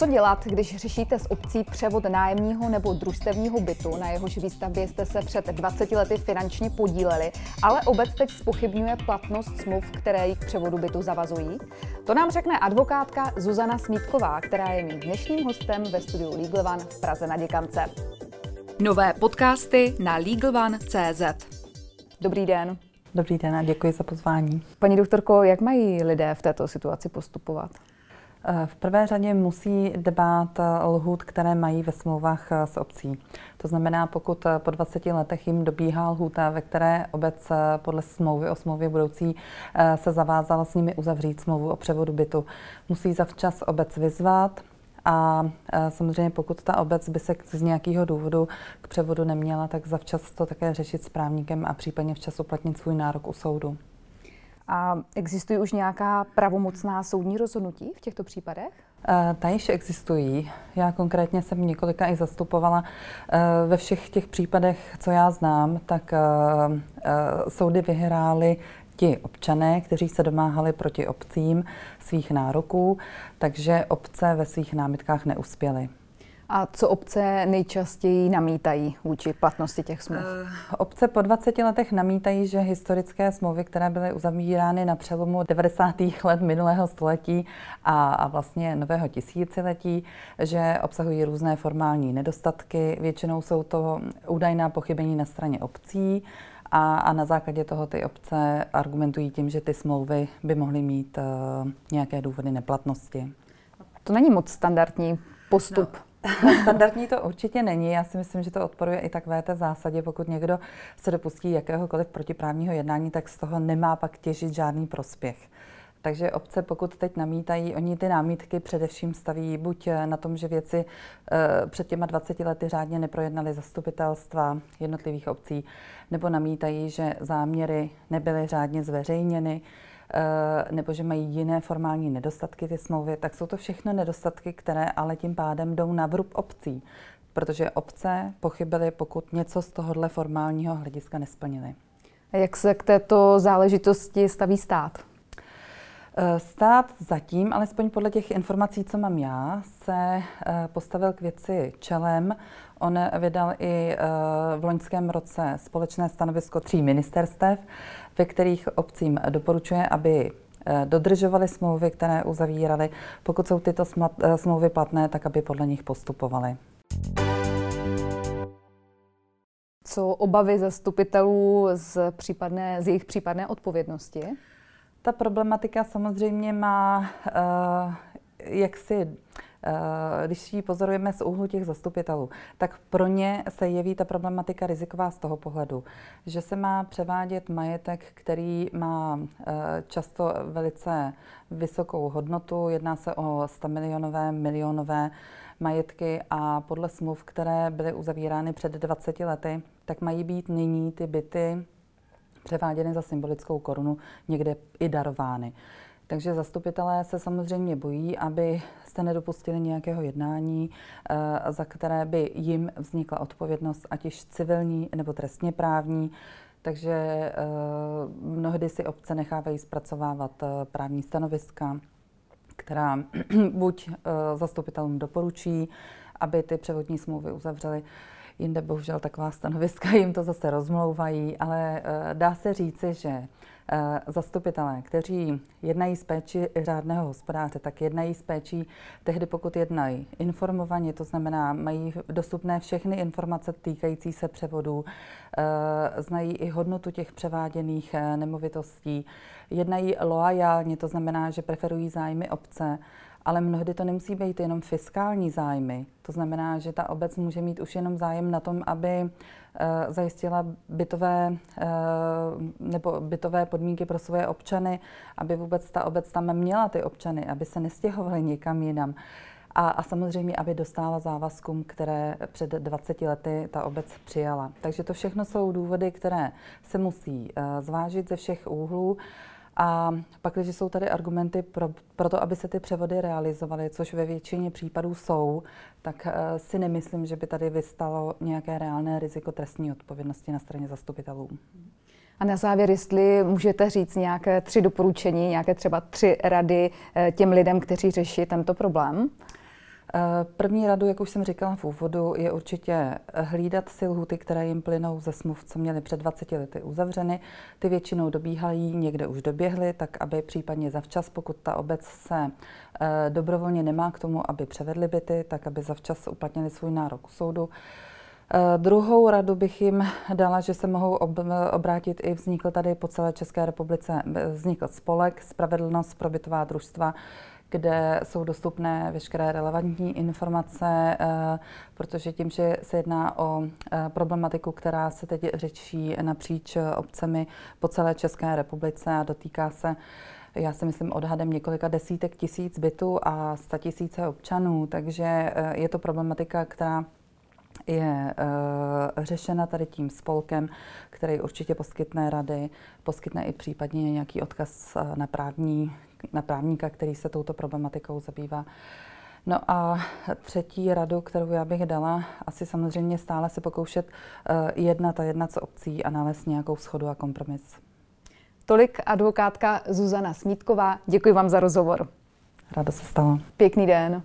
Co dělat, když řešíte s obcí převod nájemního nebo družstevního bytu, na jehož výstavbě jste se před 20 lety finančně podíleli, ale obec teď spochybňuje platnost smluv, které ji k převodu bytu zavazují? To nám řekne advokátka Zuzana Smítková, která je mým dnešním hostem ve studiu Legal One v Praze na Děkance. Nové podcasty na LegalOne.cz Dobrý den. Dobrý den a děkuji za pozvání. Paní doktorko, jak mají lidé v této situaci postupovat? Eh, v prvé řadě musí dbát eh, lhůt, které mají ve smlouvách eh, s obcí. To znamená, pokud po 20 letech jim dobíhá lhůta, ve které obec podle smlouvy o smlouvě budoucí se zavázala s nimi uzavřít smlouvu o převodu bytu, musí zavčas obec vyzvat, a samozřejmě pokud ta obec by se z nějakého důvodu k převodu neměla, tak zavčas to také řešit s právníkem a případně včas uplatnit svůj nárok u soudu. A existují už nějaká pravomocná soudní rozhodnutí v těchto případech? Eh, ta již existují. Já konkrétně jsem několika i zastupovala. Eh, ve všech těch případech, co já znám, tak eh, soudy vyhrály ti občané, kteří se domáhali proti obcím svých nároků, takže obce ve svých námitkách neuspěly. A co obce nejčastěji namítají vůči platnosti těch smluv? Uh, obce po 20 letech namítají, že historické smlouvy, které byly uzavírány na přelomu 90. let minulého století a, a vlastně nového tisíciletí, že obsahují různé formální nedostatky. Většinou jsou to údajná pochybení na straně obcí, a, a na základě toho ty obce argumentují tím, že ty smlouvy by mohly mít uh, nějaké důvody neplatnosti. To není moc standardní postup. No. Standardní to určitě není. Já si myslím, že to odporuje i takové té zásadě. Pokud někdo se dopustí jakéhokoliv protiprávního jednání, tak z toho nemá pak těžit žádný prospěch. Takže obce, pokud teď namítají, oni ty námítky především staví buď na tom, že věci e, před těma 20 lety řádně neprojednaly zastupitelstva jednotlivých obcí, nebo namítají, že záměry nebyly řádně zveřejněny, Eh, nebo že mají jiné formální nedostatky ty smlouvy, tak jsou to všechno nedostatky, které ale tím pádem jdou na vrub obcí, protože obce pochybily, pokud něco z tohohle formálního hlediska nesplnili. Jak se k této záležitosti staví stát? Eh, stát zatím, alespoň podle těch informací, co mám já, se eh, postavil k věci čelem. On vydal i v loňském roce společné stanovisko tří ministerstev, ve kterých obcím doporučuje, aby eh, dodržovali smlouvy, které uzavírali. Pokud jsou tyto eh, smlouvy platné, tak aby podle nich postupovali. Co obavy zastupitelů z, případné, z jejich případné odpovědnosti? Ta problematika samozřejmě má uh, jaksi Eh, když ji pozorujeme z úhlu těch zastupitelů, tak pro ně se jeví ta problematika riziková z toho pohledu, že se má převádět majetek, který má eh, často velice vysokou hodnotu, jedná se o 100 milionové, milionové majetky a podle smluv, které byly uzavírány před 20 lety, tak mají být nyní ty byty převáděny za symbolickou korunu, někde i darovány. Takže zastupitelé se samozřejmě bojí, aby se nedopustili nějakého jednání, eh, za které by jim vznikla odpovědnost, ať již civilní nebo trestně právní. Takže eh, mnohdy si obce nechávají zpracovávat eh, právní stanoviska, která buď zastupitelům doporučí, aby ty převodní smlouvy uzavřely, jinde bohužel taková stanoviska jim to zase rozmlouvají, ale dá se říci, že Eh, zastupitelé, kteří jednají s péči řádného hospodáře, tak jednají s péčí tehdy, pokud jednají informovaně, to znamená, mají dostupné všechny informace týkající se převodů, eh, znají i hodnotu těch převáděných eh, nemovitostí, jednají loajálně, to znamená, že preferují zájmy obce, ale mnohdy to nemusí být jenom fiskální zájmy. To znamená, že ta obec může mít už jenom zájem na tom, aby eh, zajistila bytové eh, nebo bytové podmínky pro svoje občany, aby vůbec ta obec tam měla ty občany, aby se nestěhovali někam jinam. A, a samozřejmě, aby dostala závazkům, které před 20 lety ta obec přijala. Takže to všechno jsou důvody, které se musí uh, zvážit ze všech úhlů. A pak, když jsou tady argumenty pro, pro to, aby se ty převody realizovaly, což ve většině případů jsou, tak uh, si nemyslím, že by tady vystalo nějaké reálné riziko trestní odpovědnosti na straně zastupitelů. A na závěr, jestli můžete říct nějaké tři doporučení, nějaké třeba tři rady eh, těm lidem, kteří řeší tento problém? První radu, jak už jsem říkala v úvodu, je určitě hlídat si lhuty, které jim plynou ze smluv, co měly před 20 lety uzavřeny. Ty většinou dobíhají, někde už doběhly, tak aby případně zavčas, pokud ta obec se dobrovolně nemá k tomu, aby převedli byty, tak aby zavčas uplatnili svůj nárok u soudu. Eh, druhou radu bych jim dala, že se mohou obrátit i vznikl tady po celé České republice, vznikl spolek Spravedlnost pro bytová družstva, kde jsou dostupné veškeré relevantní informace, eh, protože tím, že se jedná o eh, problematiku, která se teď řečí napříč obcemi po celé České republice a dotýká se já si myslím odhadem několika desítek tisíc bytů a sta tisíce občanů, takže je to problematika, která je uh, řešena tady tím spolkem, který určitě poskytne rady, poskytne i případně nějaký odkaz eh, na, právní, na právníka, který se touto problematikou zabývá. No a třetí radu, kterou já bych dala, asi samozřejmě stále se pokoušet uh, jednat a jednat s obcí a nalézt nějakou schodu a kompromis. Tolik advokátka Zuzana Smítková. Děkuji vám za rozhovor. Ráda se stala. Pěkný den.